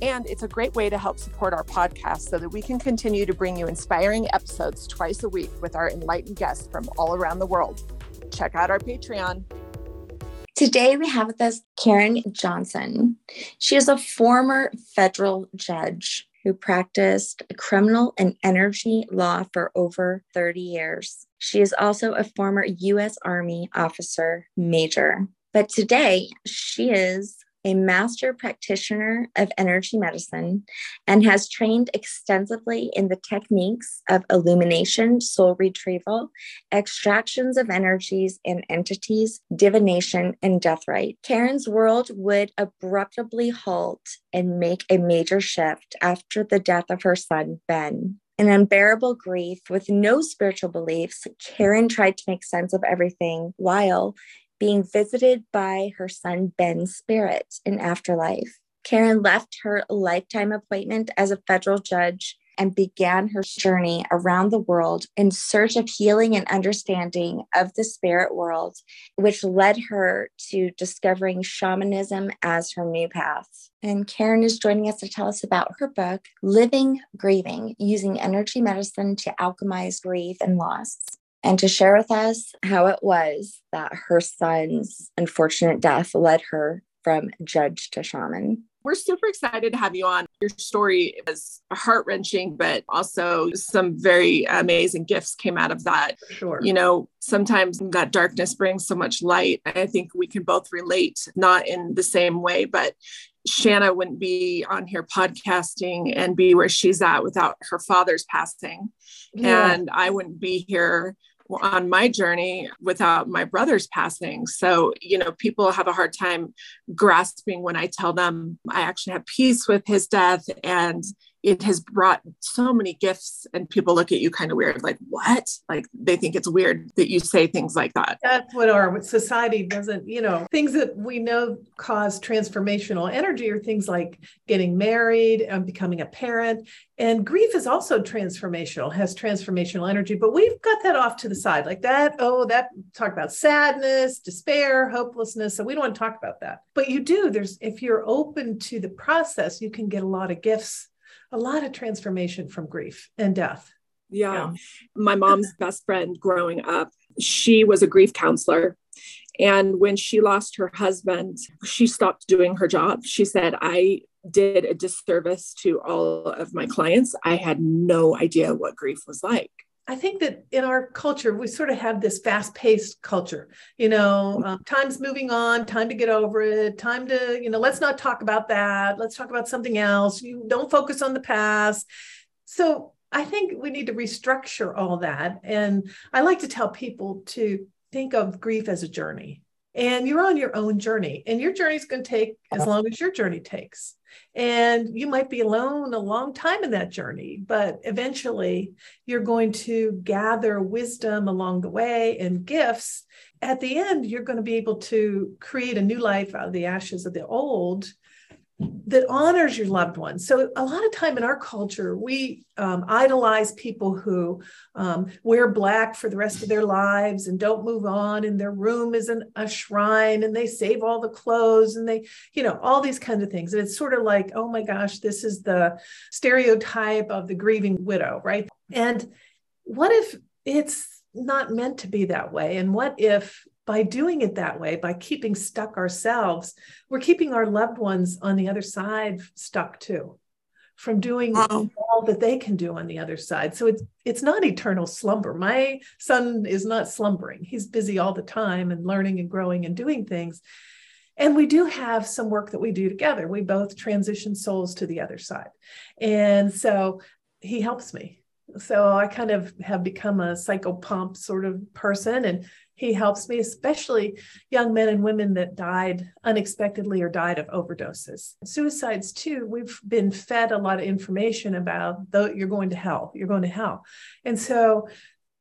And it's a great way to help support our podcast so that we can continue to bring you inspiring episodes twice a week with our enlightened guests from all around the world. Check out our Patreon. Today we have with us Karen Johnson. She is a former federal judge who practiced criminal and energy law for over 30 years. She is also a former U.S. Army officer major. But today she is a master practitioner of energy medicine and has trained extensively in the techniques of illumination, soul retrieval, extractions of energies and entities, divination, and death rite. Karen's world would abruptly halt and make a major shift after the death of her son, Ben. In unbearable grief with no spiritual beliefs, Karen tried to make sense of everything while being visited by her son Ben's spirit in afterlife. Karen left her lifetime appointment as a federal judge and began her journey around the world in search of healing and understanding of the spirit world, which led her to discovering shamanism as her new path. And Karen is joining us to tell us about her book, Living Grieving Using Energy Medicine to Alchemize Grief and Loss and to share with us how it was that her son's unfortunate death led her from judge to shaman. We're super excited to have you on. Your story was heart wrenching, but also some very amazing gifts came out of that. Sure. You know, sometimes that darkness brings so much light. I think we can both relate, not in the same way, but Shanna wouldn't be on here podcasting and be where she's at without her father's passing. Yeah. And I wouldn't be here on my journey without my brother's passing. So, you know, people have a hard time grasping when I tell them I actually have peace with his death and it has brought so many gifts and people look at you kind of weird like what? Like they think it's weird that you say things like that. That's what our society doesn't you know things that we know cause transformational energy are things like getting married and becoming a parent. And grief is also transformational has transformational energy but we've got that off to the side like that oh that talk about sadness despair hopelessness. So we don't want to talk about that. But you do there's if you're open to the process you can get a lot of gifts a lot of transformation from grief and death. Yeah. yeah. My mom's best friend growing up, she was a grief counselor. And when she lost her husband, she stopped doing her job. She said, I did a disservice to all of my clients. I had no idea what grief was like. I think that in our culture, we sort of have this fast paced culture, you know, um, time's moving on, time to get over it, time to, you know, let's not talk about that. Let's talk about something else. You don't focus on the past. So I think we need to restructure all that. And I like to tell people to think of grief as a journey and you're on your own journey and your journey is going to take as long as your journey takes and you might be alone a long time in that journey, but eventually you're going to gather wisdom along the way and gifts. At the end, you're going to be able to create a new life out of the ashes of the old that honors your loved ones. So a lot of time in our culture, we um, idolize people who um, wear black for the rest of their lives and don't move on, and their room is an, a shrine, and they save all the clothes, and they, you know, all these kinds of things. And it's sort of like, oh my gosh, this is the stereotype of the grieving widow, right? And what if it's not meant to be that way? And what if by doing it that way, by keeping stuck ourselves, we're keeping our loved ones on the other side stuck too from doing wow. all that they can do on the other side. So it's it's not eternal slumber. My son is not slumbering. He's busy all the time and learning and growing and doing things. And we do have some work that we do together. We both transition souls to the other side. And so he helps me. So I kind of have become a psychopomp sort of person and he helps me, especially young men and women that died unexpectedly or died of overdoses. Suicides, too, we've been fed a lot of information about though you're going to hell, you're going to hell. And so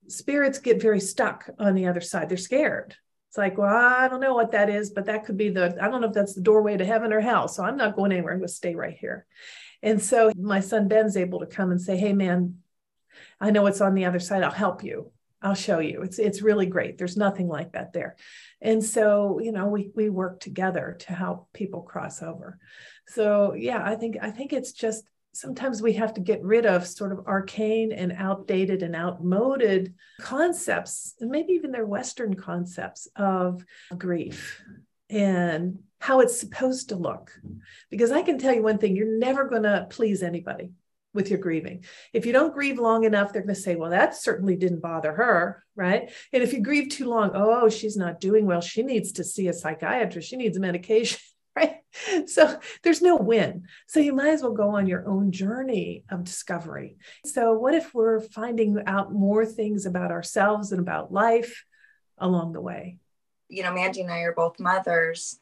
spirits get very stuck on the other side. They're scared. It's like, well, I don't know what that is, but that could be the, I don't know if that's the doorway to heaven or hell. So I'm not going anywhere. I'm going to stay right here. And so my son Ben's able to come and say, Hey man, I know what's on the other side. I'll help you. I'll show you. It's it's really great. There's nothing like that there. And so, you know, we we work together to help people cross over. So yeah, I think I think it's just sometimes we have to get rid of sort of arcane and outdated and outmoded concepts, and maybe even their Western concepts of grief and how it's supposed to look. Because I can tell you one thing you're never going to please anybody with your grieving. If you don't grieve long enough, they're going to say, well, that certainly didn't bother her. Right. And if you grieve too long, oh, she's not doing well. She needs to see a psychiatrist. She needs medication. Right. So there's no win. So you might as well go on your own journey of discovery. So, what if we're finding out more things about ourselves and about life along the way? You know, Mandy and I are both mothers.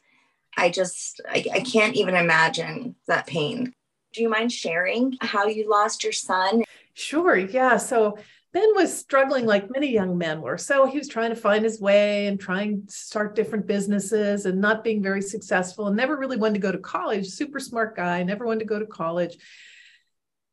I just, I, I can't even imagine that pain do you mind sharing how you lost your son? Sure. Yeah. So Ben was struggling like many young men were. So he was trying to find his way and trying to start different businesses and not being very successful and never really wanted to go to college. Super smart guy, never wanted to go to college.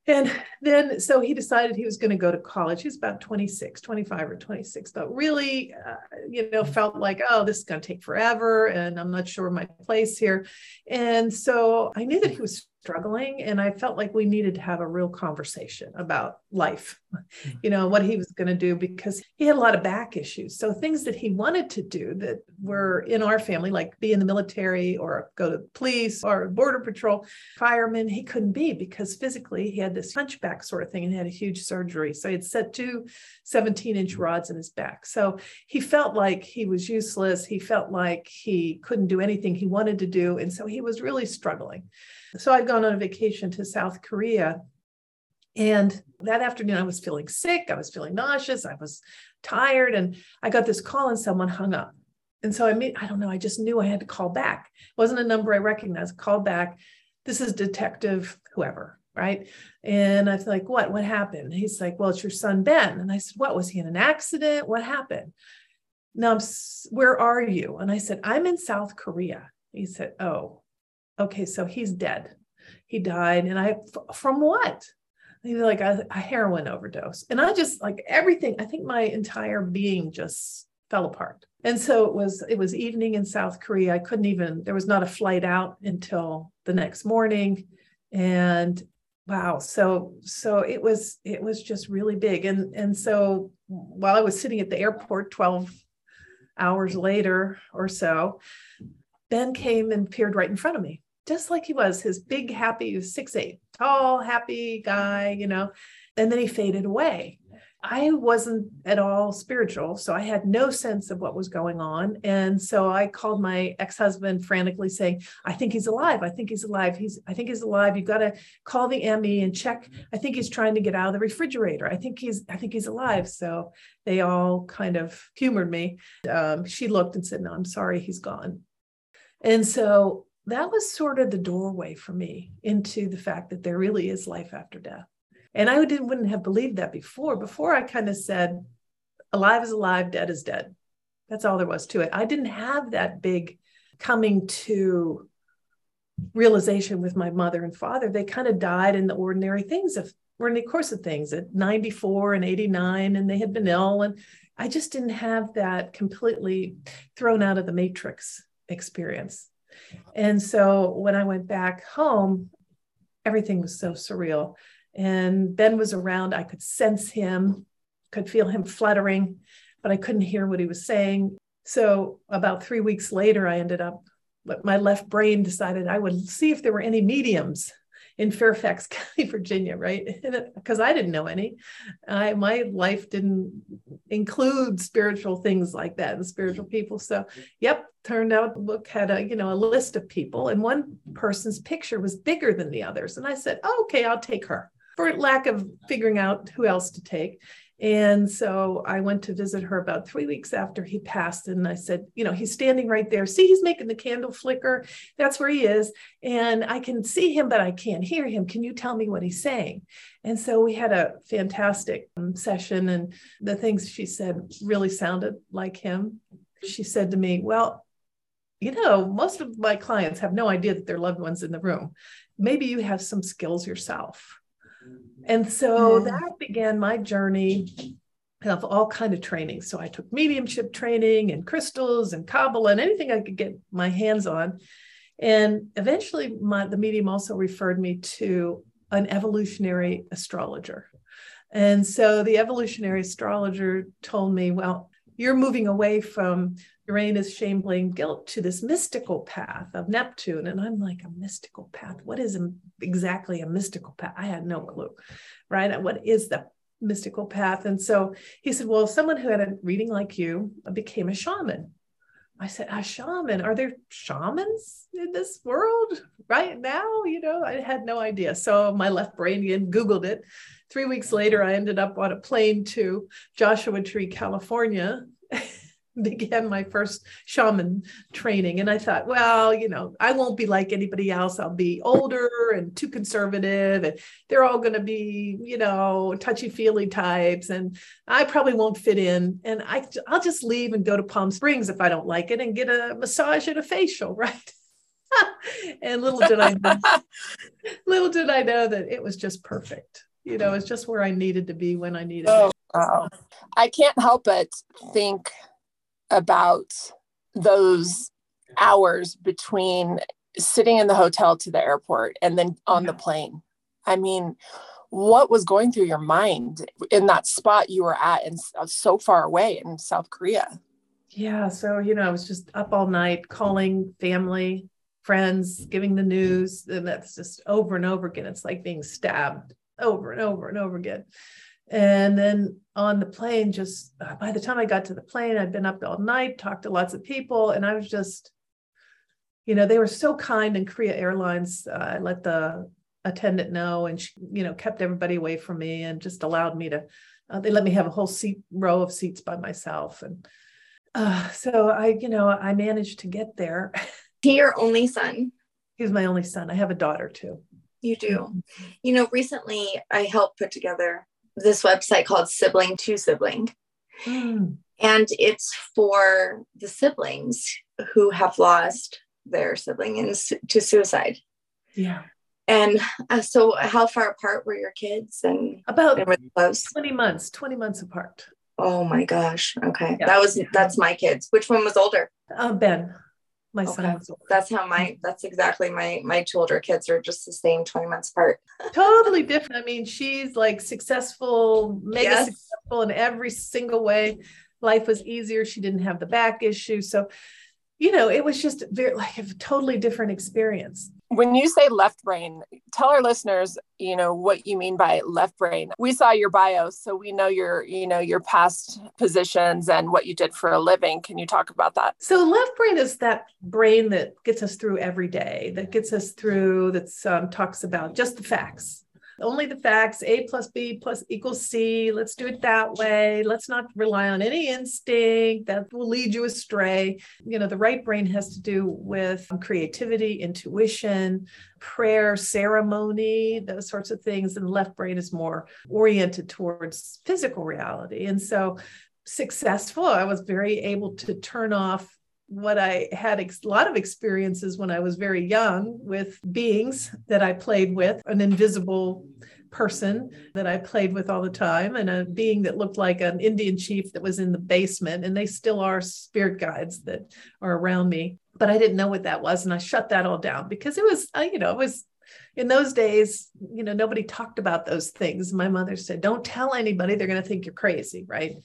And then, so he decided he was going to go to college. He was about 26, 25 or 26, but really, uh, you know, felt like, oh, this is going to take forever and I'm not sure my place here. And so I knew that he was struggling and i felt like we needed to have a real conversation about life mm-hmm. you know what he was going to do because he had a lot of back issues. So things that he wanted to do that were in our family like be in the military or go to police or border patrol fireman he couldn't be because physically he had this hunchback sort of thing and had a huge surgery. So he had set two 17 inch rods in his back. So he felt like he was useless. He felt like he couldn't do anything he wanted to do. And so he was really struggling so I'd gone on a vacation to South Korea. And that afternoon, I was feeling sick. I was feeling nauseous. I was tired. And I got this call, and someone hung up. And so I mean, I don't know, I just knew I had to call back. It wasn't a number I recognized. Call back. This is Detective whoever, right? And I was like, what? What happened? He's like, well, it's your son, Ben. And I said, what? Was he in an accident? What happened? Now, where are you? And I said, I'm in South Korea. He said, oh, okay, so he's dead. He died. And I, from what? He's like a, a heroin overdose. And I just like everything, I think my entire being just fell apart. And so it was it was evening in South Korea. I couldn't even there was not a flight out until the next morning and wow so so it was it was just really big and and so while I was sitting at the airport 12 hours later or so Ben came and peered right in front of me just like he was, his big, happy, six eight, tall, happy guy, you know. And then he faded away. I wasn't at all spiritual, so I had no sense of what was going on. And so I called my ex-husband frantically saying, I think he's alive. I think he's alive. He's I think he's alive. You've got to call the ME and check. I think he's trying to get out of the refrigerator. I think he's I think he's alive. So they all kind of humored me. Um, she looked and said, No, I'm sorry, he's gone. And so that was sort of the doorway for me into the fact that there really is life after death. And I didn't, wouldn't have believed that before. Before I kind of said, alive is alive, dead is dead. That's all there was to it. I didn't have that big coming to realization with my mother and father. They kind of died in the ordinary things of the course of things at 94 and 89, and they had been ill. And I just didn't have that completely thrown out of the matrix experience. And so when I went back home, everything was so surreal. And Ben was around. I could sense him, could feel him fluttering, but I couldn't hear what he was saying. So about three weeks later, I ended up, my left brain decided I would see if there were any mediums in Fairfax County, Virginia, right? Because I didn't know any. I, my life didn't include spiritual things like that and spiritual people. So, yep, turned out the book had a you know a list of people, and one person's picture was bigger than the others. And I said, oh, okay, I'll take her for lack of figuring out who else to take. And so I went to visit her about three weeks after he passed. And I said, You know, he's standing right there. See, he's making the candle flicker. That's where he is. And I can see him, but I can't hear him. Can you tell me what he's saying? And so we had a fantastic um, session. And the things she said really sounded like him. She said to me, Well, you know, most of my clients have no idea that their loved one's in the room. Maybe you have some skills yourself. And so that began my journey of all kind of training. So I took mediumship training and crystals and Kabbalah and anything I could get my hands on. And eventually my, the medium also referred me to an evolutionary astrologer. And so the evolutionary astrologer told me, well, you're moving away from Uranus, shame, blame, guilt to this mystical path of Neptune. And I'm like, a mystical path? What is a, exactly a mystical path? I had no clue, right? What is the mystical path? And so he said, well, someone who had a reading like you became a shaman. I said, a shaman? Are there shamans in this world right now? You know, I had no idea. So my left brainian Googled it. Three weeks later, I ended up on a plane to Joshua Tree, California. began my first shaman training. And I thought, well, you know, I won't be like anybody else. I'll be older and too conservative, and they're all going to be, you know, touchy feely types. And I probably won't fit in. And I, I'll just leave and go to Palm Springs if I don't like it and get a massage and a facial, right? and little did I know, little did I know that it was just perfect. You know, it's just where I needed to be when I needed oh, it. Wow. I can't help but think about those hours between sitting in the hotel to the airport and then on the plane. I mean, what was going through your mind in that spot you were at and uh, so far away in South Korea? Yeah. So, you know, I was just up all night calling family, friends, giving the news. And that's just over and over again. It's like being stabbed over and over and over again. And then on the plane, just uh, by the time I got to the plane, I'd been up all night, talked to lots of people, and I was just, you know, they were so kind in Korea Airlines. Uh, I let the attendant know, and she, you know, kept everybody away from me and just allowed me to. Uh, they let me have a whole seat row of seats by myself, and uh, so I, you know, I managed to get there. He your only son? He's my only son. I have a daughter too. You do. Mm-hmm. You know, recently I helped put together this website called Sibling to Sibling. Mm. And it's for the siblings who have lost their sibling in, to suicide. Yeah. And uh, so, how far apart were your kids? And about close? 20 months, 20 months apart. Oh my gosh. Okay. Yeah. That was, that's my kids. Which one was older? Uh, ben my okay. son that's how my that's exactly my my two older kids are just the same 20 months apart. Totally different. I mean she's like successful mega yes. successful in every single way. Life was easier. She didn't have the back issue. So you know it was just very like a totally different experience when you say left brain, tell our listeners, you know, what you mean by left brain. We saw your bio, so we know your, you know, your past positions and what you did for a living. Can you talk about that? So left brain is that brain that gets us through every day, that gets us through, that um, talks about just the facts only the facts a plus b plus equals c. Let's do it that way. Let's not rely on any instinct that will lead you astray. You know the right brain has to do with creativity intuition prayer ceremony those sorts of things. And the left brain is more oriented towards physical reality. And so successful i was very able to turn off what I had a lot of experiences when I was very young with beings that I played with, an invisible person that I played with all the time, and a being that looked like an Indian chief that was in the basement. And they still are spirit guides that are around me. But I didn't know what that was. And I shut that all down because it was, uh, you know, it was in those days, you know, nobody talked about those things. My mother said, don't tell anybody, they're going to think you're crazy, right?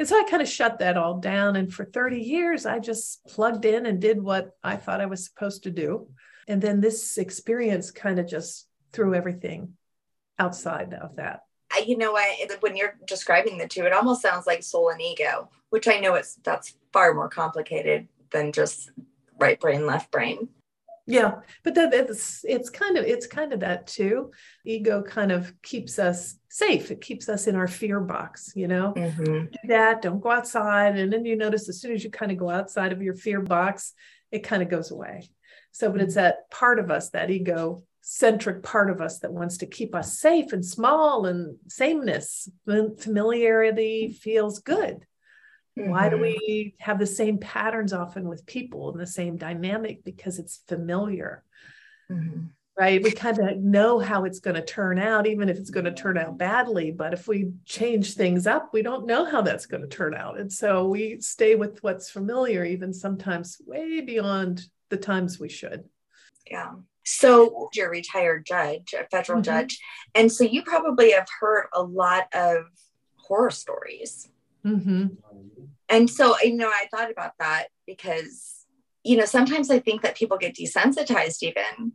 And so I kind of shut that all down. And for 30 years, I just plugged in and did what I thought I was supposed to do. And then this experience kind of just threw everything outside of that. You know what? When you're describing the two, it almost sounds like soul and ego, which I know it's that's far more complicated than just right brain, left brain. Yeah, but that it's it's kind of it's kind of that too. Ego kind of keeps us safe. It keeps us in our fear box, you know. Mm-hmm. Do that, don't go outside. And then you notice as soon as you kind of go outside of your fear box, it kind of goes away. So, but it's mm-hmm. that part of us, that ego centric part of us that wants to keep us safe and small and sameness. Familiarity feels good. Mm-hmm. Why do mm-hmm. we have the same patterns often with people and the same dynamic? Because it's familiar. Mm-hmm. Right. We kind of know how it's going to turn out, even if it's going to turn out badly. But if we change things up, we don't know how that's going to turn out. And so we stay with what's familiar, even sometimes way beyond the times we should. Yeah. So you're a retired judge, a federal mm-hmm. judge. And so you probably have heard a lot of horror stories. Mm-hmm. And so, you know, I thought about that because, you know, sometimes I think that people get desensitized even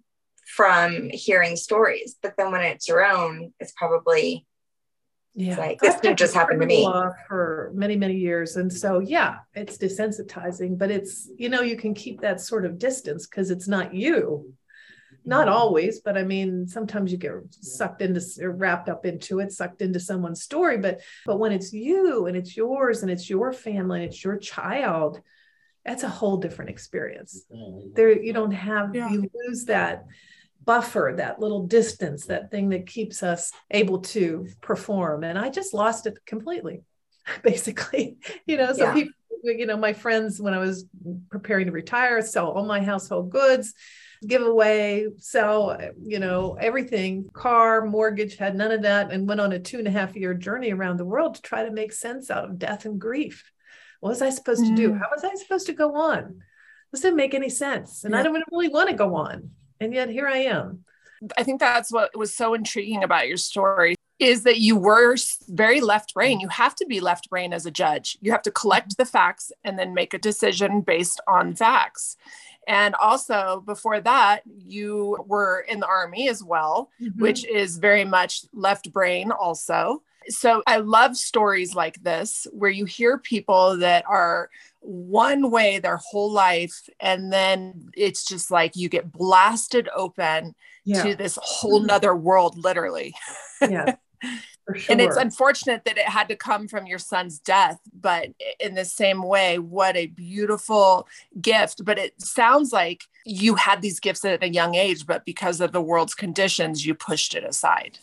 from hearing stories, but then when it's your own, it's probably yeah. like this didn't just happen to me. for many many years. And so yeah it's desensitizing but it's you know you can keep that sort of distance because it's not you not always but i mean sometimes you get sucked into or wrapped up into it sucked into someone's story but but when it's you and it's yours and it's your family and it's your child that's a whole different experience there you don't have yeah. you lose that buffer that little distance that thing that keeps us able to perform and i just lost it completely basically you know so yeah. people you know my friends when i was preparing to retire sell all my household goods give away, sell, you know, everything, car, mortgage, had none of that, and went on a two and a half year journey around the world to try to make sense out of death and grief. What was I supposed mm. to do? Mm. How was I supposed to go on? This didn't make any sense. And yeah. I don't really want to go on. And yet here I am. I think that's what was so intriguing about your story is that you were very left brain. You have to be left brain as a judge. You have to collect the facts and then make a decision based on facts. And also, before that, you were in the army as well, mm-hmm. which is very much left brain, also. So I love stories like this where you hear people that are one way their whole life, and then it's just like you get blasted open yeah. to this whole nother world, literally. Yeah. Sure. And it's unfortunate that it had to come from your son's death, but in the same way, what a beautiful gift. But it sounds like you had these gifts at a young age, but because of the world's conditions, you pushed it aside.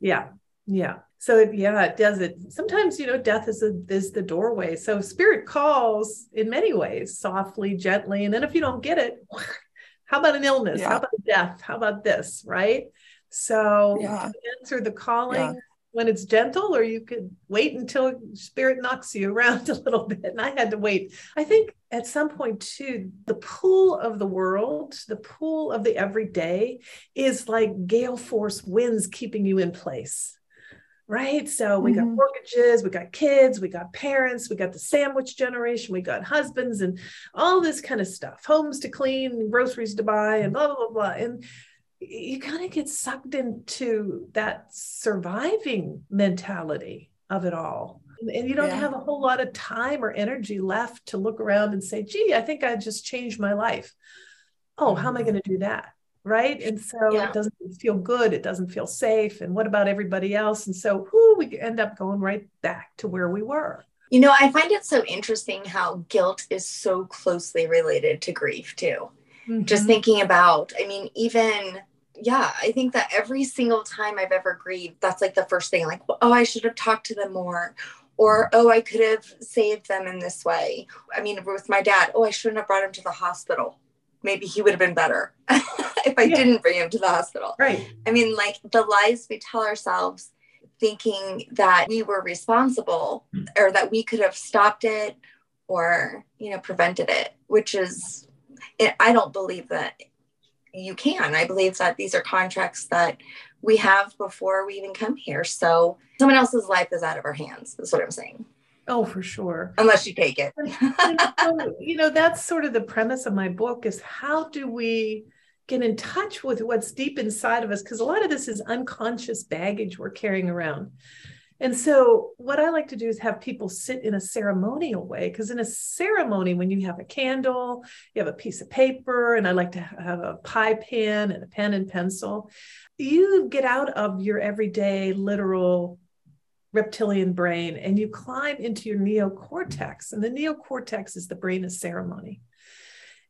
Yeah. Yeah. So yeah, it does it. Sometimes, you know, death is a, is the doorway. So spirit calls in many ways, softly, gently. And then if you don't get it, how about an illness? Yeah. How about death? How about this? Right. So yeah. answer the calling. Yeah when it's gentle, or you could wait until spirit knocks you around a little bit. And I had to wait. I think at some point, too, the pool of the world, the pool of the everyday is like gale force winds keeping you in place. Right. So we mm-hmm. got mortgages, we got kids, we got parents, we got the sandwich generation, we got husbands and all this kind of stuff, homes to clean, groceries to buy, and blah, blah, blah, blah. And you kind of get sucked into that surviving mentality of it all. And you don't yeah. have a whole lot of time or energy left to look around and say, gee, I think I just changed my life. Oh, how am I mm-hmm. going to do that? Right. And so yeah. it doesn't feel good. It doesn't feel safe. And what about everybody else? And so whoo, we end up going right back to where we were. You know, I find it so interesting how guilt is so closely related to grief, too. Mm-hmm. Just thinking about, I mean, even, yeah, I think that every single time I've ever grieved, that's like the first thing, like, oh, I should have talked to them more. Or, oh, I could have saved them in this way. I mean, with my dad, oh, I shouldn't have brought him to the hospital. Maybe he would have been better if I yeah. didn't bring him to the hospital. Right. I mean, like the lies we tell ourselves thinking that we were responsible or that we could have stopped it or you know prevented it which is it, I don't believe that you can. I believe that these are contracts that we have before we even come here. So someone else's life is out of our hands, is what I'm saying. Oh, for sure. Unless you take it. you know, that's sort of the premise of my book is how do we get in touch with what's deep inside of us? Because a lot of this is unconscious baggage we're carrying around. And so, what I like to do is have people sit in a ceremonial way, because in a ceremony, when you have a candle, you have a piece of paper, and I like to have a pie pan and a pen and pencil, you get out of your everyday literal reptilian brain and you climb into your neocortex. And the neocortex is the brain of ceremony.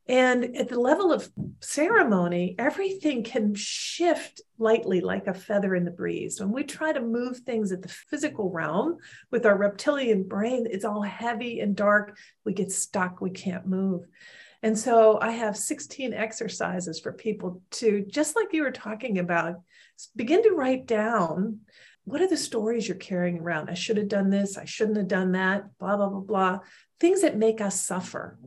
And at the level of ceremony, everything can shift lightly like a feather in the breeze. When we try to move things at the physical realm with our reptilian brain, it's all heavy and dark. We get stuck, we can't move. And so I have 16 exercises for people to, just like you were talking about, begin to write down what are the stories you're carrying around? I should have done this, I shouldn't have done that, blah, blah, blah, blah. Things that make us suffer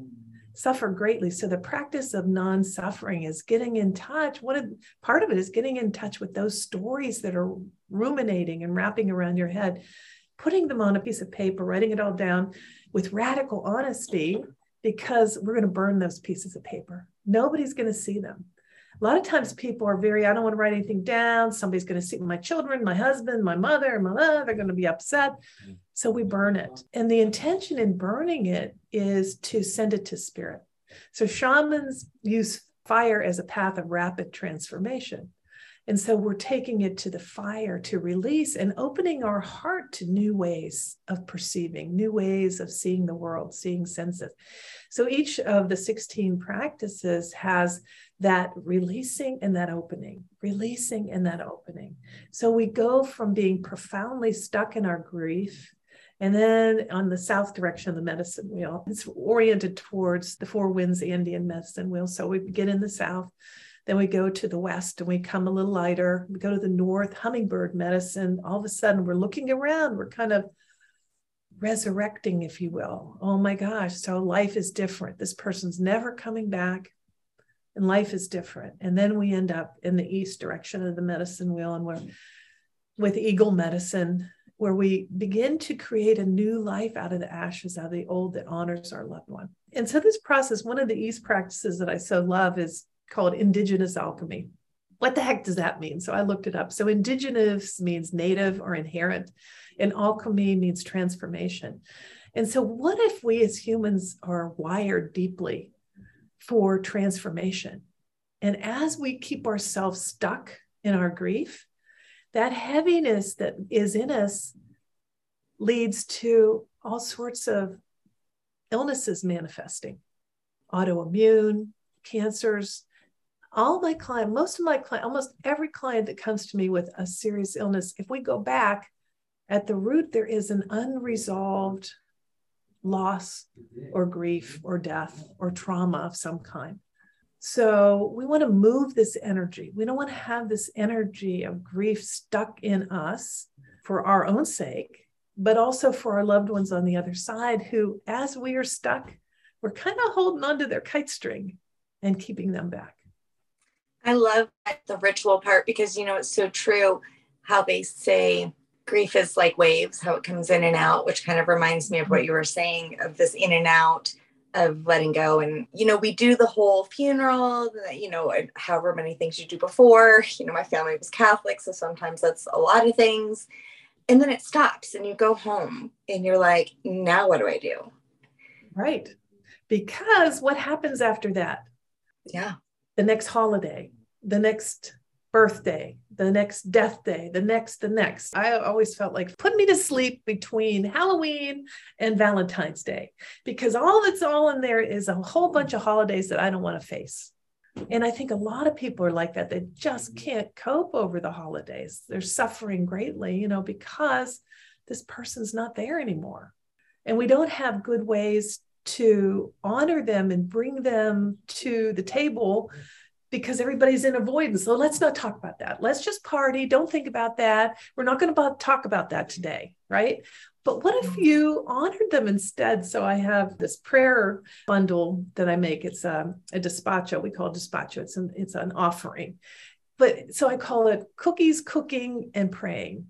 suffer greatly. So the practice of non-suffering is getting in touch. One of part of it is getting in touch with those stories that are ruminating and wrapping around your head, putting them on a piece of paper, writing it all down with radical honesty, because we're going to burn those pieces of paper. Nobody's going to see them. A lot of times people are very, I don't want to write anything down. Somebody's going to see my children, my husband, my mother, my mother, they're going to be upset. Mm-hmm. So we burn it. And the intention in burning it is to send it to spirit. So shamans use fire as a path of rapid transformation. And so we're taking it to the fire to release and opening our heart to new ways of perceiving, new ways of seeing the world, seeing senses. So each of the 16 practices has that releasing and that opening, releasing and that opening. So we go from being profoundly stuck in our grief and then on the south direction of the medicine wheel, it's oriented towards the Four Winds Andean medicine wheel. So we begin in the south, then we go to the west and we come a little lighter. We go to the north, hummingbird medicine. All of a sudden, we're looking around, we're kind of resurrecting, if you will. Oh my gosh, so life is different. This person's never coming back and life is different. And then we end up in the east direction of the medicine wheel and we're with eagle medicine where we begin to create a new life out of the ashes, out of the old that honors our loved one. And so, this process, one of the East practices that I so love is called indigenous alchemy. What the heck does that mean? So, I looked it up. So, indigenous means native or inherent, and alchemy means transformation. And so, what if we as humans are wired deeply for transformation? And as we keep ourselves stuck in our grief, that heaviness that is in us leads to all sorts of illnesses manifesting autoimmune cancers all my client most of my client almost every client that comes to me with a serious illness if we go back at the root there is an unresolved loss or grief or death or trauma of some kind so we want to move this energy. We don't want to have this energy of grief stuck in us for our own sake, but also for our loved ones on the other side who, as we are stuck, we're kind of holding onto their kite string and keeping them back. I love the ritual part because, you know, it's so true how they say grief is like waves, how it comes in and out, which kind of reminds me of what mm-hmm. you were saying of this in and out of letting go. And you know we do the whole funeral you know however many things you do before. You know my family was catholic so sometimes that's a lot of things. And then it stops and you go home and you're like now what do i do? Right. Because what happens after that? Yeah. The next holiday the next birthday, the next death day, the next, the next. I always felt like put me to sleep between Halloween and Valentine's Day because all that's all in there is a whole bunch of holidays that I don't want to face. And I think a lot of people are like that. They just can't cope over the holidays. They're suffering greatly, you know, because this person's not there anymore. And we don't have good ways to honor them and bring them to the table because everybody's in avoidance. So let's not talk about that. Let's just party. Don't think about that. We're not going to talk about that today, right? But what if you honored them instead? So I have this prayer bundle that I make. It's a, um, a despacho. We call it despacho. It's an, it's an offering. But so I call it cookies, cooking, and praying.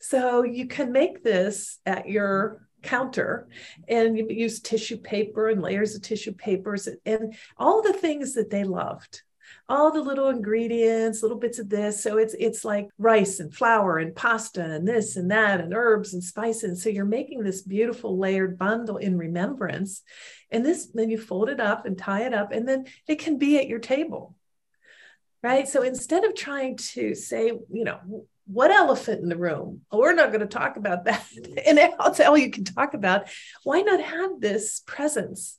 So you can make this at your counter and you use tissue paper and layers of tissue papers and all the things that they loved all the little ingredients, little bits of this. So it's it's like rice and flour and pasta and this and that and herbs and spices. So you're making this beautiful layered bundle in remembrance. And this then you fold it up and tie it up, and then it can be at your table. Right. So instead of trying to say, you know, what elephant in the room? Oh, we're not going to talk about that. and that's all you can talk about. Why not have this presence?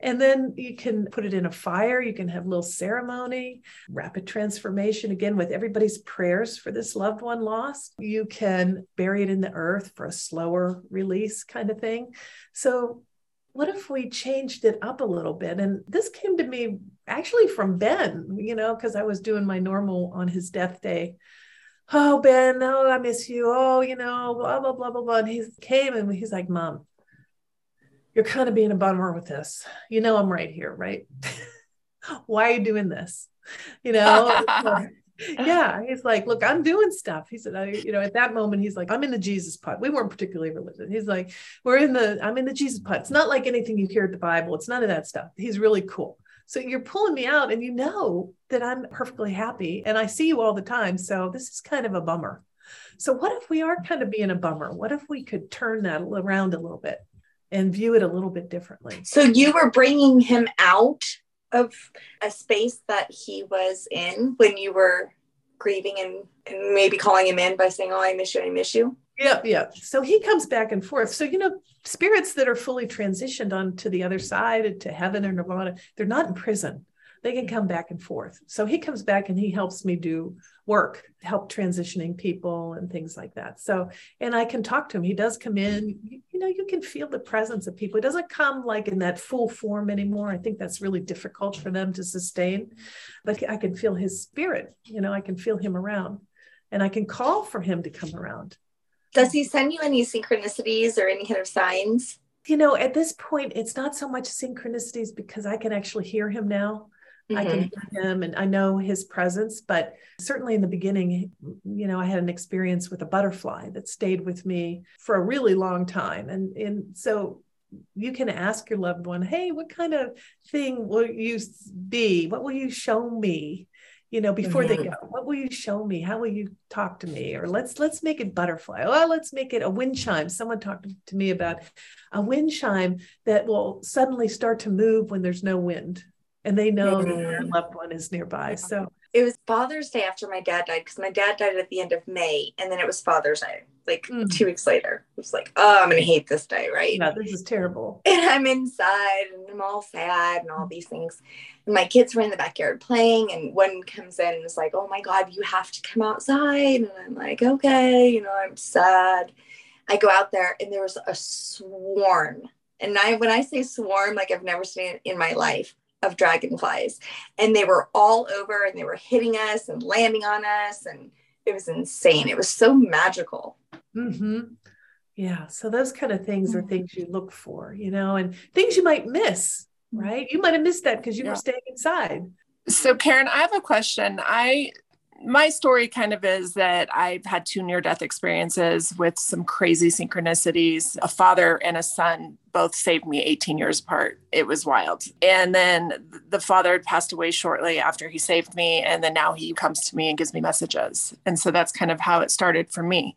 And then you can put it in a fire. You can have a little ceremony, rapid transformation, again, with everybody's prayers for this loved one lost. You can bury it in the earth for a slower release kind of thing. So, what if we changed it up a little bit? And this came to me actually from Ben, you know, because I was doing my normal on his death day oh ben oh i miss you oh you know blah blah blah blah blah and he came and he's like mom you're kind of being a bummer with this. You know, I'm right here, right? Why are you doing this? You know, yeah. He's like, look, I'm doing stuff. He said, I, you know, at that moment, he's like, I'm in the Jesus pot. We weren't particularly religious. He's like, we're in the, I'm in the Jesus pot. It's not like anything you hear at the Bible. It's none of that stuff. He's really cool. So you're pulling me out and you know that I'm perfectly happy and I see you all the time. So this is kind of a bummer. So what if we are kind of being a bummer? What if we could turn that around a little bit? And view it a little bit differently. So you were bringing him out of a space that he was in when you were grieving and, and maybe calling him in by saying, Oh, I miss you, I miss you. Yeah, yeah. So he comes back and forth. So, you know, spirits that are fully transitioned on to the other side, to heaven or nirvana, they're not in prison they can come back and forth. So he comes back and he helps me do work, help transitioning people and things like that. So, and I can talk to him. He does come in, you, you know, you can feel the presence of people. It doesn't come like in that full form anymore. I think that's really difficult for them to sustain, but I can feel his spirit, you know, I can feel him around and I can call for him to come around. Does he send you any synchronicities or any kind of signs? You know, at this point, it's not so much synchronicities because I can actually hear him now. Mm-hmm. I can mm-hmm. hear him and I know his presence. But certainly in the beginning, you know, I had an experience with a butterfly that stayed with me for a really long time. And, and so you can ask your loved one, hey, what kind of thing will you be? What will you show me? You know, before mm-hmm. they go, what will you show me? How will you talk to me? Or let's let's make it butterfly. Well, let's make it a wind chime. Someone talked to me about a wind chime that will suddenly start to move when there's no wind and they know mm-hmm. that their mm-hmm. loved one is nearby. So it was Father's Day after my dad died because my dad died at the end of May, and then it was Father's Day, like mm. two weeks later. It was like, oh, I'm gonna hate this day, right? Yeah, this is terrible. And I'm inside, and I'm all sad, and all these things. And my kids were in the backyard playing, and one comes in and is like, oh my god, you have to come outside, and I'm like, okay, you know, I'm sad. I go out there, and there was a swarm. And I, when I say swarm, like I've never seen it in my life of dragonflies. And they were all over and they were hitting us and landing on us. And it was insane. It was so magical. Mm-hmm. yeah. So those kind of things are things you look for you know and things you might miss right? You might have missed that because you yeah. were staying inside. So karen i have a question. I my story kind of is that I've had two near death experiences with some crazy synchronicities. A father and a son both saved me 18 years apart. It was wild. And then the father had passed away shortly after he saved me. And then now he comes to me and gives me messages. And so that's kind of how it started for me.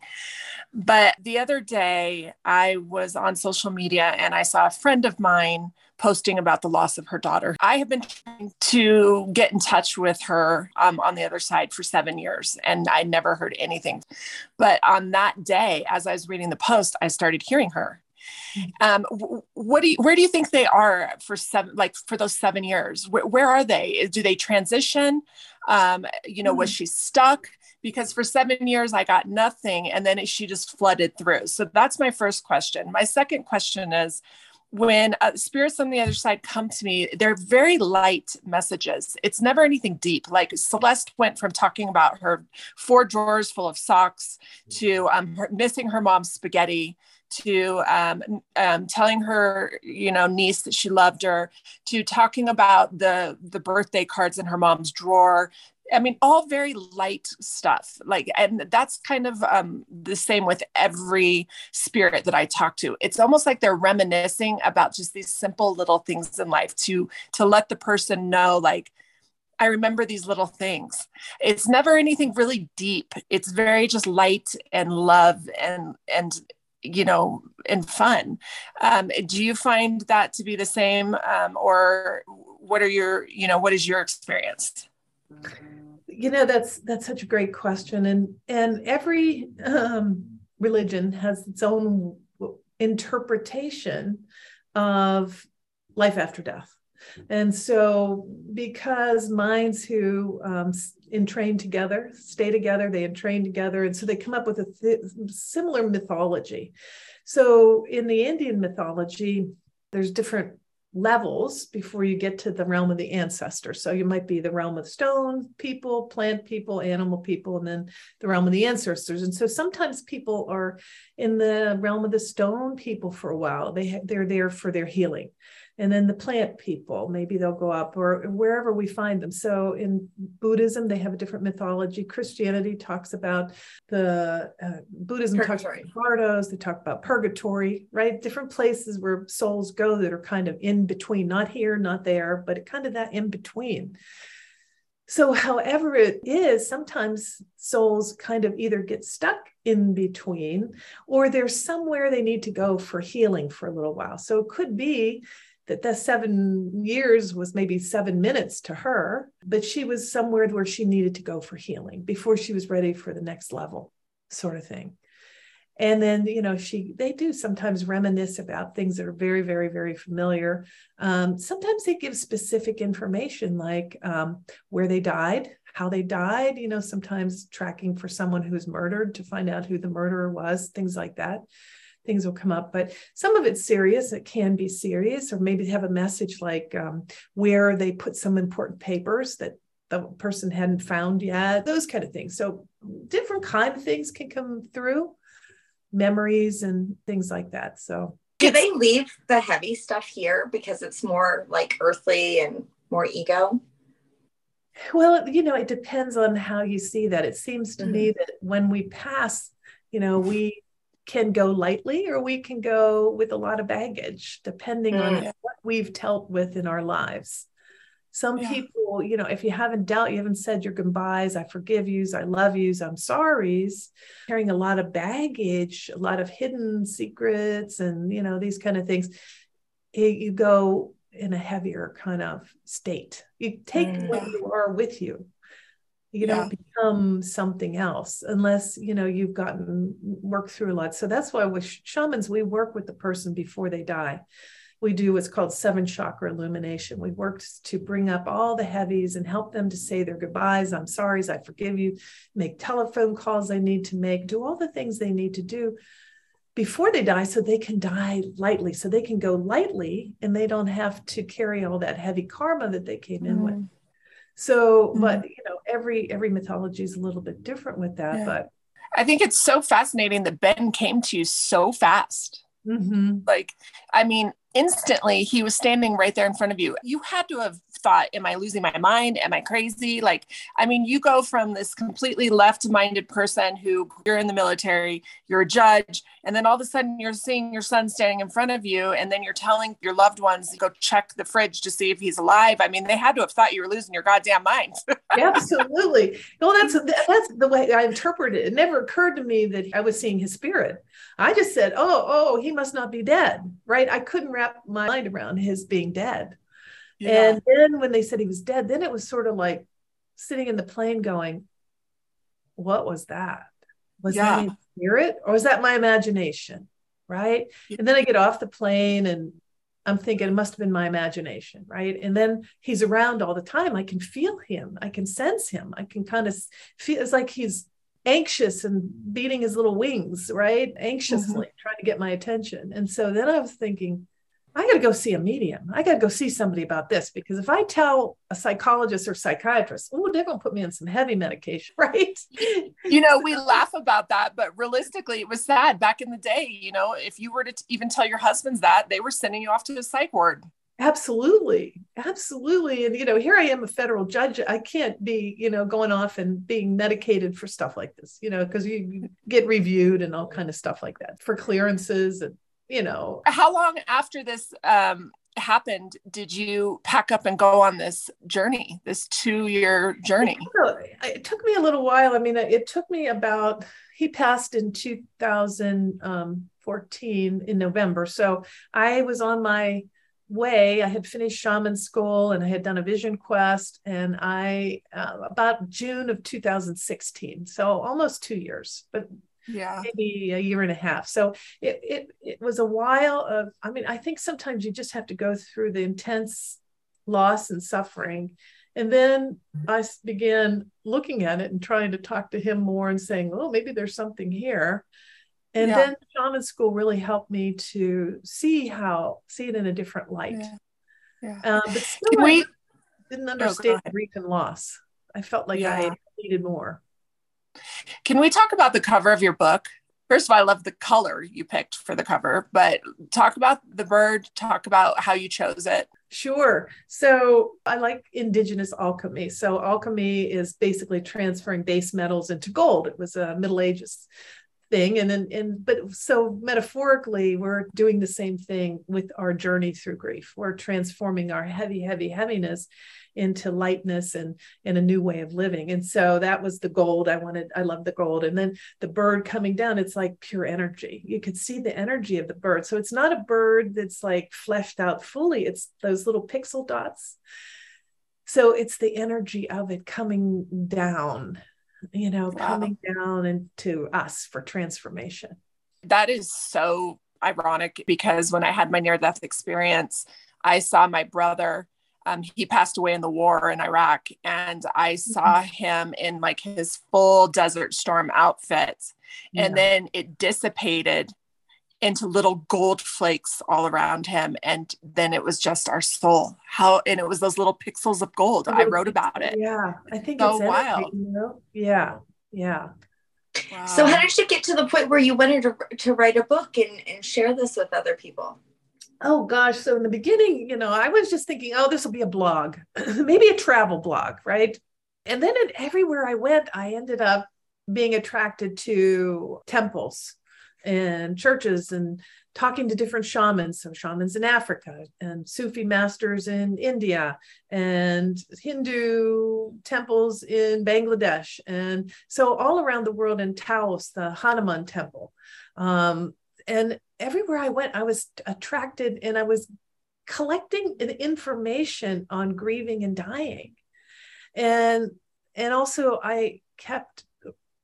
But the other day, I was on social media and I saw a friend of mine posting about the loss of her daughter. I have been trying to get in touch with her um, on the other side for seven years, and I never heard anything. But on that day, as I was reading the post, I started hearing her. Um, what do you, where do you think they are for seven, like for those seven years? Where, where are they? Do they transition? Um, you know, mm-hmm. was she stuck? Because for seven years I got nothing, and then she just flooded through. So that's my first question. My second question is, when uh, spirits on the other side come to me, they're very light messages. It's never anything deep. Like Celeste went from talking about her four drawers full of socks to um, her, missing her mom's spaghetti to um, um, telling her, you know, niece that she loved her, to talking about the the birthday cards in her mom's drawer, I mean, all very light stuff. Like, and that's kind of um, the same with every spirit that I talk to. It's almost like they're reminiscing about just these simple little things in life to to let the person know, like, I remember these little things. It's never anything really deep. It's very just light and love and and you know and fun. Um, do you find that to be the same, um, or what are your you know what is your experience? You know that's that's such a great question, and and every um, religion has its own interpretation of life after death. And so, because minds who um, entrain together, stay together, they entrain together, and so they come up with a th- similar mythology. So, in the Indian mythology, there's different levels before you get to the realm of the ancestors. So you might be the realm of stone people, plant people, animal people, and then the realm of the ancestors. And so sometimes people are in the realm of the stone people for a while. They ha- they're there for their healing and then the plant people maybe they'll go up or wherever we find them. So in buddhism they have a different mythology. Christianity talks about the uh, buddhism purgatory. talks about bardos they talk about purgatory right? Different places where souls go that are kind of in between not here not there but kind of that in between. So, however it is, sometimes souls kind of either get stuck in between or there's somewhere they need to go for healing for a little while. So, it could be that the seven years was maybe seven minutes to her, but she was somewhere where she needed to go for healing before she was ready for the next level, sort of thing. And then, you know, she they do sometimes reminisce about things that are very, very, very familiar. Um, sometimes they give specific information like um, where they died, how they died, you know, sometimes tracking for someone who's murdered to find out who the murderer was, things like that things will come up. But some of it's serious. It can be serious, or maybe have a message like um, where they put some important papers that the person hadn't found yet, those kind of things. So different kind of things can come through, memories and things like that. So do they leave the heavy stuff here because it's more like earthly and more ego? Well, you know, it depends on how you see that. It seems to mm-hmm. me that when we pass, you know, we can go lightly or we can go with a lot of baggage, depending mm. on what we've dealt with in our lives. Some yeah. people, you know, if you haven't dealt, you haven't said your goodbyes, I forgive yous, I love yous, I'm sorry's, carrying a lot of baggage, a lot of hidden secrets, and, you know, these kind of things, it, you go in a heavier kind of state. You take mm. what you are with you you yeah. don't become something else unless you know you've gotten worked through a lot. So that's why with shamans we work with the person before they die. We do what's called seven chakra illumination. We work to bring up all the heavies and help them to say their goodbyes. I'm sorry i forgive you. Make telephone calls they need to make. Do all the things they need to do before they die so they can die lightly so they can go lightly and they don't have to carry all that heavy karma that they came in with. Mm. So, mm-hmm. but you know, every every mythology is a little bit different with that. Yeah. But I think it's so fascinating that Ben came to you so fast. Mm-hmm. Like, I mean, instantly he was standing right there in front of you. You had to have thought, Am I losing my mind? Am I crazy? Like, I mean, you go from this completely left minded person who you're in the military, you're a judge, and then all of a sudden you're seeing your son standing in front of you, and then you're telling your loved ones to go check the fridge to see if he's alive. I mean, they had to have thought you were losing your goddamn mind. Absolutely. Well, that's that's the way I interpreted it. It never occurred to me that I was seeing his spirit. I just said, "Oh, oh, he must not be dead." Right? I couldn't wrap my mind around his being dead. Yeah. And then when they said he was dead, then it was sort of like sitting in the plane going, What was that? Was yeah. that a spirit or was that my imagination? Right. Yeah. And then I get off the plane and I'm thinking it must have been my imagination. Right. And then he's around all the time. I can feel him. I can sense him. I can kind of feel it's like he's anxious and beating his little wings, right? Anxiously mm-hmm. trying to get my attention. And so then I was thinking, I got to go see a medium. I got to go see somebody about this because if I tell a psychologist or psychiatrist, oh, they're going to put me on some heavy medication, right? You know, we laugh about that, but realistically, it was sad back in the day. You know, if you were to even tell your husbands that, they were sending you off to a psych ward. Absolutely. Absolutely. And, you know, here I am a federal judge. I can't be, you know, going off and being medicated for stuff like this, you know, because you get reviewed and all kind of stuff like that for clearances and you know how long after this um happened did you pack up and go on this journey, this two year journey? It took me a little while. I mean, it took me about, he passed in 2014 in November. So I was on my way. I had finished shaman school and I had done a vision quest, and I uh, about June of 2016, so almost two years, but yeah maybe a year and a half. So it it it was a while of. I mean, I think sometimes you just have to go through the intense loss and suffering. And then I began looking at it and trying to talk to him more and saying, oh, maybe there's something here. And yeah. then shaman school really helped me to see how see it in a different light. Yeah. yeah. Uh, but still, we, I didn't oh, understand oh, grief and loss. I felt like yeah. I needed more. Can we talk about the cover of your book? First of all, I love the color you picked for the cover, but talk about the bird, talk about how you chose it. Sure. So I like indigenous alchemy. So alchemy is basically transferring base metals into gold. It was a Middle Ages thing and then and but so metaphorically we're doing the same thing with our journey through grief. We're transforming our heavy heavy heaviness into lightness and in a new way of living. And so that was the gold. I wanted i love the gold. And then the bird coming down it's like pure energy. You could see the energy of the bird. So it's not a bird that's like fleshed out fully. It's those little pixel dots. So it's the energy of it coming down you know, wow. coming down into us for transformation. That is so ironic because when I had my near death experience, I saw my brother. Um, he passed away in the war in Iraq, and I saw mm-hmm. him in like his full Desert Storm outfit. Yeah. And then it dissipated into little gold flakes all around him and then it was just our soul. How and it was those little pixels of gold. I wrote about it. Yeah i think so it's wild. you know? yeah yeah. Wow. so how did you get to the point where you wanted to, to write a book and, and share this with other people. Oh gosh. So in the beginning you know i was just thinking oh this will be a blog maybe a travel blog right? And then in, everywhere i went i ended up being attracted to temples and churches and talking to different shamans, so shamans in Africa and Sufi masters in India and Hindu temples in Bangladesh. And so all around the world in Taos, the Hanuman temple. Um, and everywhere I went, I was attracted and I was collecting information on grieving and dying. And and also I kept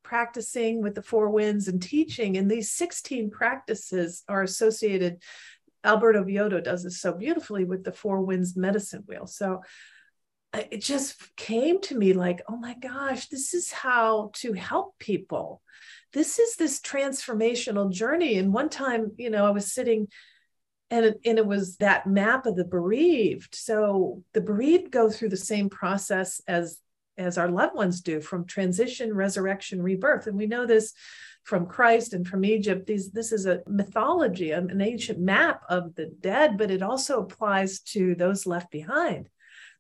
practicing with the four winds and teaching. And these 16 practices are associated. Alberto Villoldo does this so beautifully with the four winds medicine wheel. So uh, it just came to me like, oh my gosh, this is how to help people. This is this transformational journey. And one time, you know, I was sitting and and it was that map of the bereaved. So the bereaved go through the same process as as our loved ones do from transition, resurrection, rebirth. And we know this from Christ and from Egypt. These, this is a mythology, an ancient map of the dead, but it also applies to those left behind.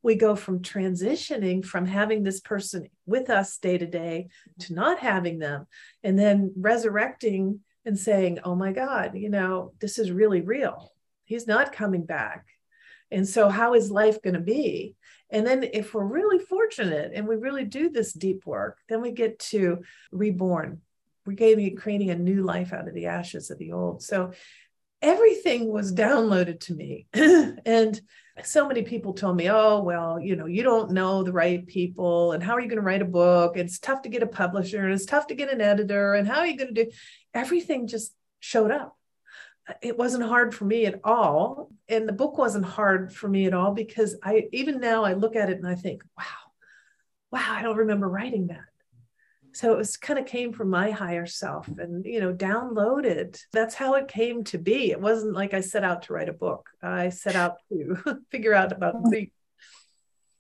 We go from transitioning from having this person with us day to day to not having them, and then resurrecting and saying, Oh my God, you know, this is really real. He's not coming back. And so, how is life going to be? And then, if we're really fortunate and we really do this deep work, then we get to reborn. We're creating a new life out of the ashes of the old. So everything was downloaded to me. and so many people told me, oh, well, you know, you don't know the right people. And how are you going to write a book? It's tough to get a publisher and it's tough to get an editor. And how are you going to do everything just showed up it wasn't hard for me at all. And the book wasn't hard for me at all because i even now i look at it and i think wow wow i don't remember writing that. So it was kind of came from my higher self and you know downloaded. That's how it came to be. It wasn't like i set out to write a book. I set out to figure out about the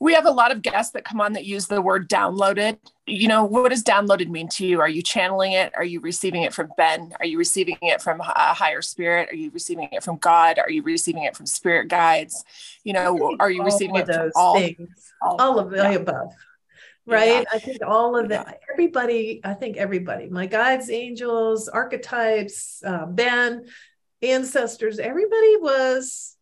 we have a lot of guests that come on that use the word downloaded. You know, what does downloaded mean to you? Are you channeling it? Are you receiving it from Ben? Are you receiving it from a higher spirit? Are you receiving it from God? Are you receiving it from spirit guides? You know, are you receiving it from all, things, all, all of the yeah. above? Right. Yeah. I think all of that, everybody, I think everybody, my guides, angels, archetypes, uh, Ben, ancestors, everybody was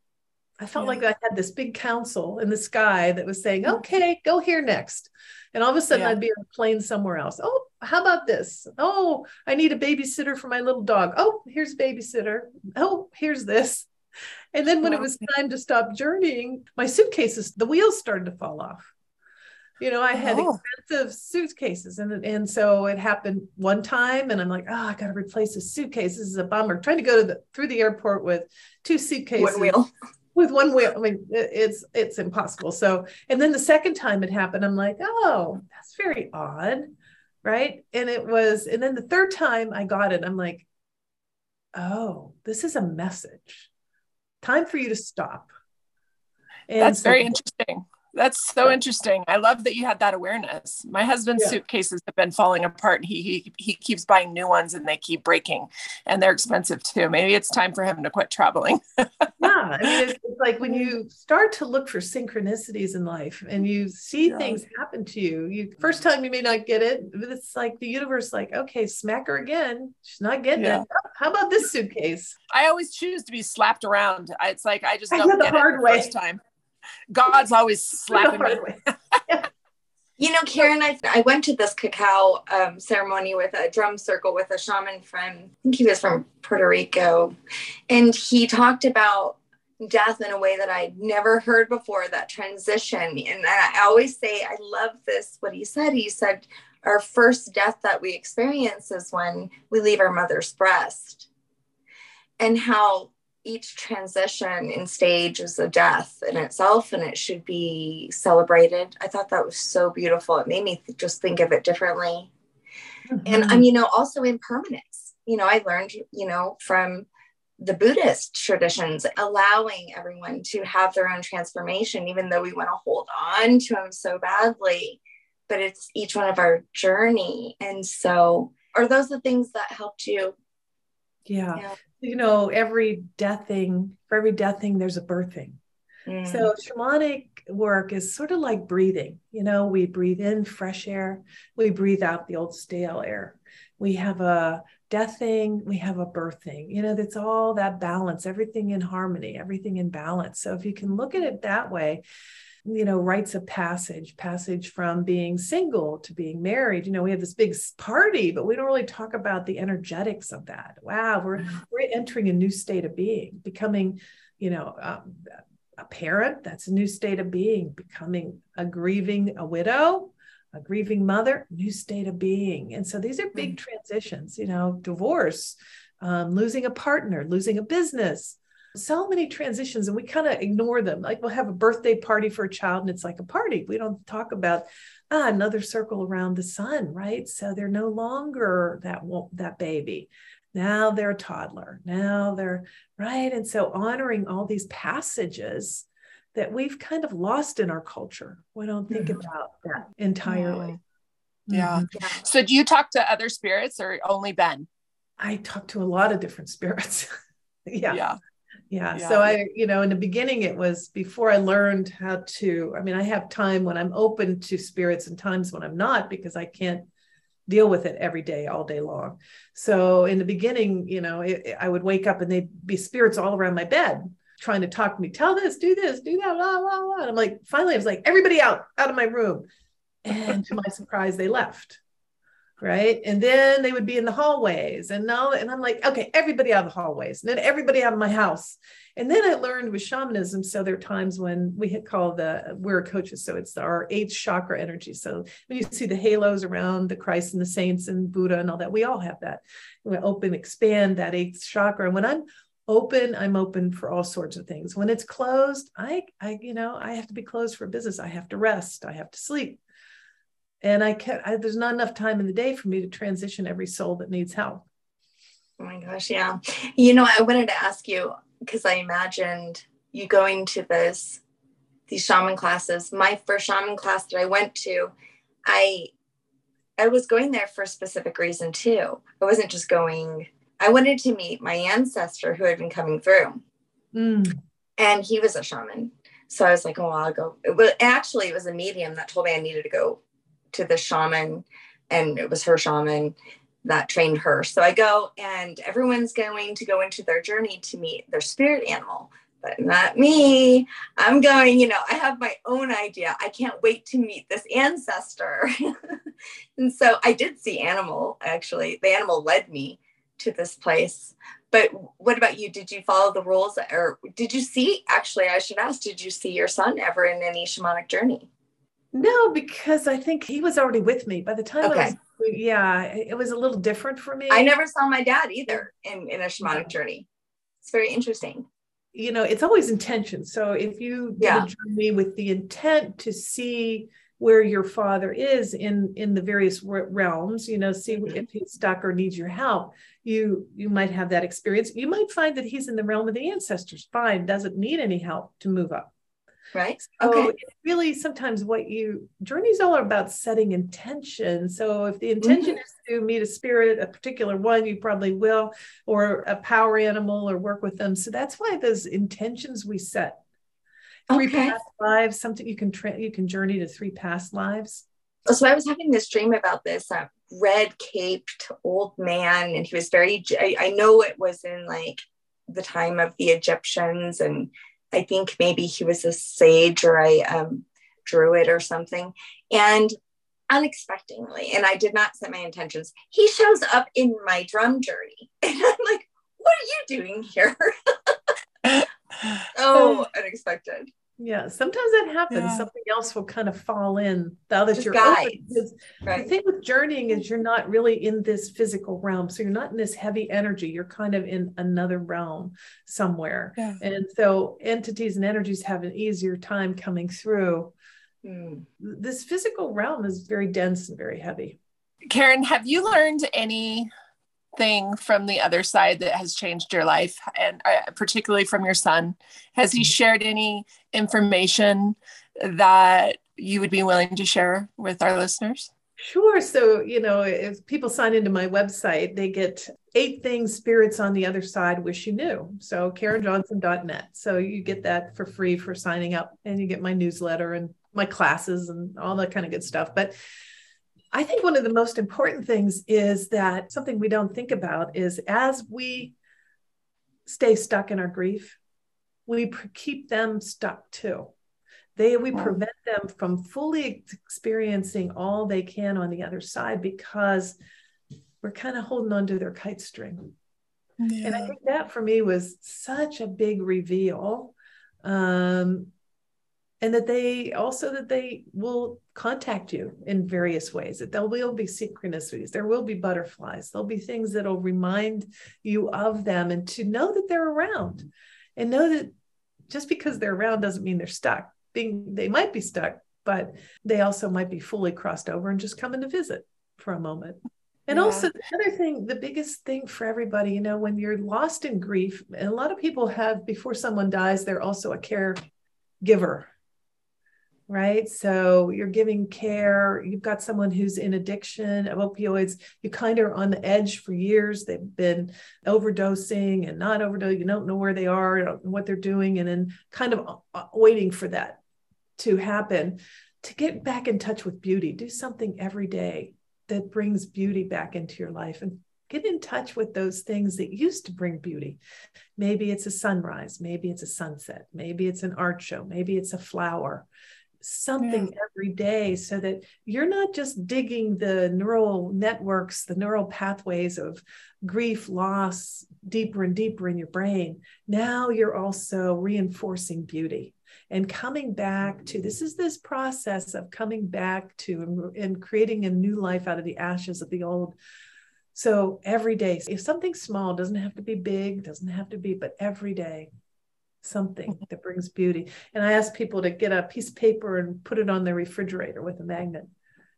I felt yeah. like I had this big council in the sky that was saying, mm. okay, go here next. And all of a sudden yeah. I'd be on a plane somewhere else. Oh, how about this? Oh, I need a babysitter for my little dog. Oh, here's a babysitter. Oh, here's this. And then when wow. it was time to stop journeying, my suitcases, the wheels started to fall off. You know, I had oh. expensive suitcases, and and so it happened one time, and I'm like, oh, I got to replace a suitcase. This is a bummer. Trying to go to the through the airport with two suitcases. One wheel. With one wheel, I mean, it's it's impossible. So, and then the second time it happened, I'm like, oh, that's very odd, right? And it was, and then the third time I got it, I'm like, oh, this is a message. Time for you to stop. And that's so, very interesting. That's so interesting. I love that you had that awareness. My husband's yeah. suitcases have been falling apart he, he he keeps buying new ones and they keep breaking and they're expensive too. Maybe it's time for him to quit traveling. yeah. I mean, it's, it's, like when you start to look for synchronicities in life and you see yeah. things happen to you, you first time you may not get it, but it's like the universe like, okay, smack her again. She's not getting yeah. it. How about this suitcase? I always choose to be slapped around. It's like I just don't I get the hard it the way. first time. God's always slapping me. you know, Karen, I, I went to this cacao um, ceremony with a drum circle with a shaman friend. I think he was from Puerto Rico. And he talked about death in a way that I'd never heard before, that transition. And I always say, I love this, what he said. He said, our first death that we experience is when we leave our mother's breast. And how each transition in stage is a death in itself and it should be celebrated. I thought that was so beautiful. It made me th- just think of it differently. Mm-hmm. And I'm, you know, also impermanence. You know, I learned, you know, from the Buddhist traditions, allowing everyone to have their own transformation, even though we want to hold on to them so badly. But it's each one of our journey. And so, are those the things that helped you? Yeah. yeah you know, every death thing, for every death thing, there's a birthing. Mm. So shamanic work is sort of like breathing. You know, we breathe in fresh air, we breathe out the old stale air. We have a death thing, we have a birthing. You know, that's all that balance, everything in harmony, everything in balance. So if you can look at it that way, you know, rites of passage, passage from being single to being married. You know, we have this big party, but we don't really talk about the energetics of that. Wow, we're mm-hmm. we're entering a new state of being, becoming, you know, um, a parent. That's a new state of being. Becoming a grieving a widow, a grieving mother, new state of being. And so these are big mm-hmm. transitions. You know, divorce, um, losing a partner, losing a business so many transitions and we kind of ignore them like we'll have a birthday party for a child and it's like a party we don't talk about ah, another circle around the sun right so they're no longer that that baby now they're a toddler now they're right and so honoring all these passages that we've kind of lost in our culture we don't think mm-hmm. about that entirely yeah. Mm-hmm. yeah so do you talk to other spirits or only ben i talk to a lot of different spirits yeah yeah yeah. yeah. So I, you know, in the beginning, it was before I learned how to. I mean, I have time when I'm open to spirits and times when I'm not because I can't deal with it every day, all day long. So in the beginning, you know, it, I would wake up and they'd be spirits all around my bed trying to talk to me, tell this, do this, do that, blah, blah, blah. And I'm like, finally, I was like, everybody out, out of my room. And to my surprise, they left right? And then they would be in the hallways, and now, and I'm like, okay, everybody out of the hallways, and then everybody out of my house. And then I learned with shamanism. So there are times when we hit call the wiracochas, so it's our eighth chakra energy. So when you see the halos around the Christ and the saints and Buddha and all that, we all have that. We open, expand that eighth chakra. And when I'm open i'm open for all sorts of things when it's closed i i you know i have to be closed for business i have to rest i have to sleep and I can't. I, there's not enough time in the day for me to transition every soul that needs help. Oh my gosh, yeah. You know, I wanted to ask you because I imagined you going to this these shaman classes. My first shaman class that I went to, I I was going there for a specific reason too. I wasn't just going. I wanted to meet my ancestor who had been coming through, mm. and he was a shaman. So I was like, oh, I'll go. But actually, it was a medium that told me I needed to go to the shaman and it was her shaman that trained her. So I go and everyone's going to go into their journey to meet their spirit animal. but not me. I'm going, you know, I have my own idea. I can't wait to meet this ancestor. and so I did see animal actually. The animal led me to this place. But what about you? Did you follow the rules or did you see actually I should ask, did you see your son ever in any shamanic journey? No, because I think he was already with me by the time okay. I was yeah, it was a little different for me. I never saw my dad either in, in a shamanic journey. It's very interesting you know it's always intention so if you yeah. journey with the intent to see where your father is in in the various realms you know see mm-hmm. if he's stuck or needs your help you you might have that experience. You might find that he's in the realm of the ancestors. Fine doesn't need any help to move up. Right? So okay. really sometimes what you journey is all about setting intention. So if the intention mm-hmm. is to meet a spirit a particular one you probably will or a power animal or work with them. So that's why those intentions we set. Three okay. past lives something you can tra- you can journey to three past lives so i was having this dream about this uh, red caped old man and he was very I, I know it was in like the time of the egyptians and I think maybe he was a sage or a um, druid or something. And unexpectedly, and I did not set my intentions, he shows up in my drum journey. And I'm like, what are you doing here? oh, unexpected yeah sometimes that happens yeah. something else will kind of fall in now that you're right. the thing with journeying is you're not really in this physical realm so you're not in this heavy energy you're kind of in another realm somewhere yeah. and so entities and energies have an easier time coming through mm. this physical realm is very dense and very heavy karen have you learned any thing from the other side that has changed your life and uh, particularly from your son has he mm-hmm. shared any information that you would be willing to share with our listeners Sure. So, you know, if people sign into my website, they get eight things spirits on the other side wish you knew. So, KarenJohnson.net. So, you get that for free for signing up, and you get my newsletter and my classes and all that kind of good stuff. But I think one of the most important things is that something we don't think about is as we stay stuck in our grief, we keep them stuck too. They we prevent them from fully experiencing all they can on the other side because we're kind of holding on to their kite string. Yeah. And I think that for me was such a big reveal. Um, and that they also that they will contact you in various ways that there will be synchronicities there will be butterflies there'll be things that'll remind you of them and to know that they're around. And know that just because they're around doesn't mean they're stuck. Being, they might be stuck but they also might be fully crossed over and just coming to visit for a moment. And yeah. also the other thing the biggest thing for everybody you know when you're lost in grief and a lot of people have before someone dies they're also a caregiver right? So you're giving care, you've got someone who's in addiction of opioids, you kind of are on the edge for years. They've been overdosing and not overdosing, you don't know where they are, what they're doing, and then kind of uh, waiting for that to happen. To get back in touch with beauty, do something every day that brings beauty back into your life and get in touch with those things that used to bring beauty. Maybe it's a sunrise, maybe it's a sunset, maybe it's an art show, maybe it's a flower something yeah. every day so that you're not just digging the neural networks, the neural pathways of grief, loss deeper and deeper in your brain. Now you're also reinforcing beauty and coming back to this is this process of coming back to and, and creating a new life out of the ashes of the old. So every day, if something small doesn't have to be big, doesn't have to be, but every day, something that brings beauty. And I ask people to get a piece of paper and put it on their refrigerator with a magnet.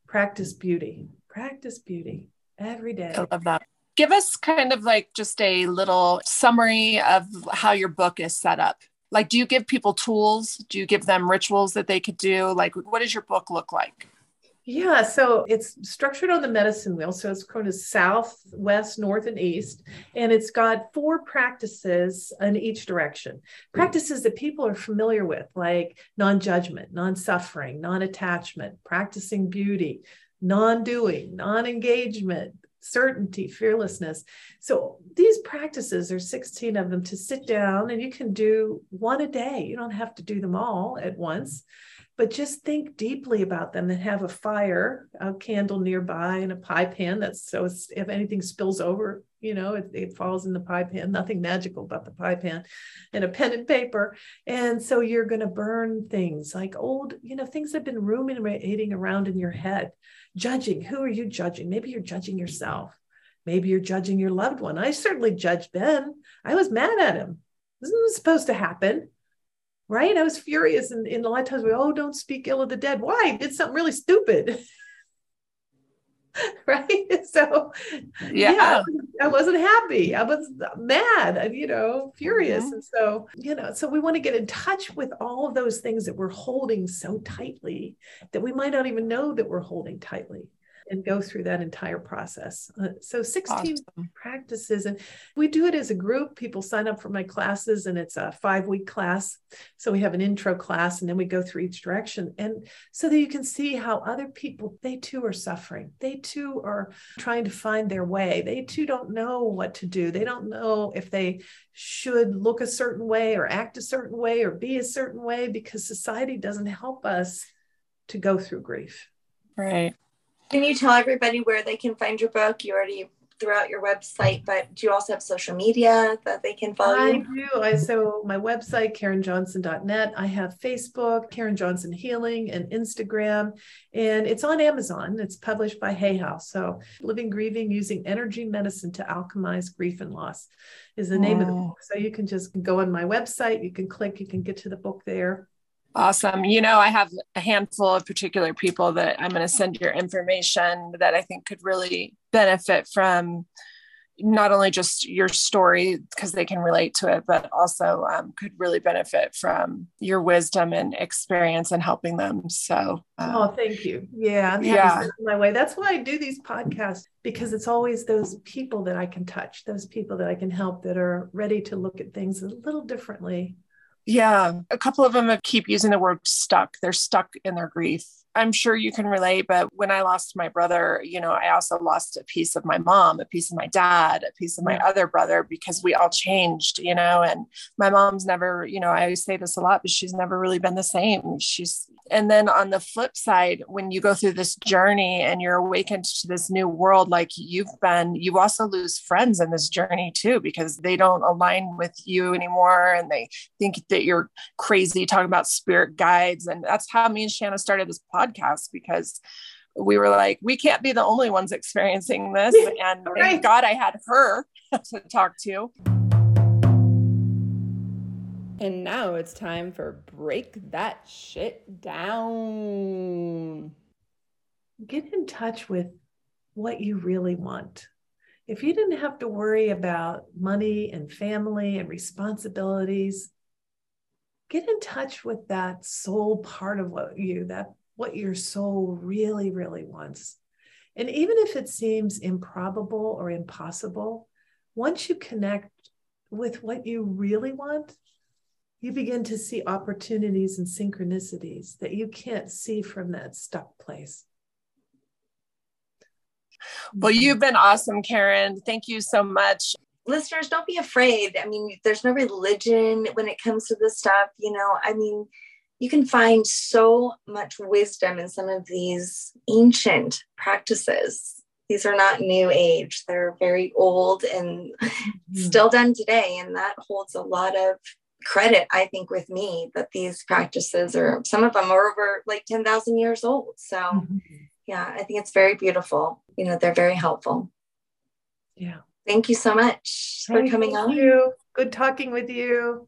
Practice beauty. Practice beauty every day. I love that. Give us kind of like just a little summary of how your book is set up. Like, do you give people tools? Do you give them rituals that they could do? Like, what does your book look like? Yeah, so it's structured on the medicine wheel. So it's going to south, west, north, and east. And it's got four practices in each direction. Hmm. Practices that people are familiar with, like non judgment, non suffering, non attachment, practicing beauty, non doing, non engagement, certainty, fearlessness. So these practices are 16 of them to sit down and you can do one a day. You don't have to do them all at once, but just think deeply about them and have a fire, a candle nearby and a pie pan. That's so if anything spills over, you know, it, it falls in the pie pan, nothing magical about the pie pan and a pen and paper. And so you're going to burn things like old, you know, things that have been ruminating around in your head judging. Who are you judging? Maybe you're judging yourself. Maybe you're judging your loved one. I certainly judged Ben. I was mad at him. This isn't supposed to happen. Right? I was furious. And in a lot of times we, oh, don't speak ill of the dead. Why? I did something really stupid. right so yeah. yeah. i wasn't happy i was mad and, you know furious mm-hmm. and so you know so we want to get in touch with all of those things that we're holding so tightly that we might not even know that we're holding tightly and go through that entire process. Uh, so 16 awesome. practices, and we do it as a group. People sign up for my classes, and it's a five week class. So we have an intro class, and then we go through each direction, and so that you can see how other people they too are suffering. They too are trying to find their way. They too don't know what to do. They don't know if they should look a certain way or act a certain way or be a certain way because society doesn't help us to go through grief. Right. Can you tell everybody where they can find your book? You already threw out your website, but do you also have social media that they can follow I you? do. I so my website, KarenJohnson.net. I have Facebook, Karen Johnson Healing, and Instagram, and it's on Amazon. It's published by Hay House. So Living Grieving Using Energy Medicine to Alchemize Grief and Loss is the name of the book. So you can just go on my website, you can click, you can get to the book there. Awesome. You know, I have a handful of particular people that I'm going to send your information that I think could really benefit from not only just your story because they can relate to it, but also um, could really benefit from your wisdom and experience and helping them. So, uh, oh, thank you. Yeah, I'm yeah. my way. That's why I do these podcasts because it's always those people that I can touch, those people that I can help that are ready to look at things a little differently yeah, a couple of them have keep using the word stuck. They're stuck in their grief. I'm sure you can relate, but when I lost my brother, you know, I also lost a piece of my mom, a piece of my dad, a piece of my other brother because we all changed, you know, and my mom's never, you know, I always say this a lot, but she's never really been the same. She's, and then on the flip side, when you go through this journey and you're awakened to this new world, like you've been, you also lose friends in this journey too, because they don't align with you anymore and they think that you're crazy talking about spirit guides. And that's how me and Shanna started this podcast podcast because we were like, we can't be the only ones experiencing this. And right. thank God I had her to talk to. And now it's time for break that shit down. Get in touch with what you really want. If you didn't have to worry about money and family and responsibilities, get in touch with that soul part of what you, that what your soul really, really wants. And even if it seems improbable or impossible, once you connect with what you really want, you begin to see opportunities and synchronicities that you can't see from that stuck place. Well, you've been awesome, Karen. Thank you so much. Listeners, don't be afraid. I mean, there's no religion when it comes to this stuff. You know, I mean, you can find so much wisdom in some of these ancient practices. These are not new age, they're very old and mm-hmm. still done today. And that holds a lot of credit, I think, with me that these practices are some of them are over like 10,000 years old. So, mm-hmm. yeah, I think it's very beautiful. You know, they're very helpful. Yeah. Thank you so much for coming on. You. Good talking with you.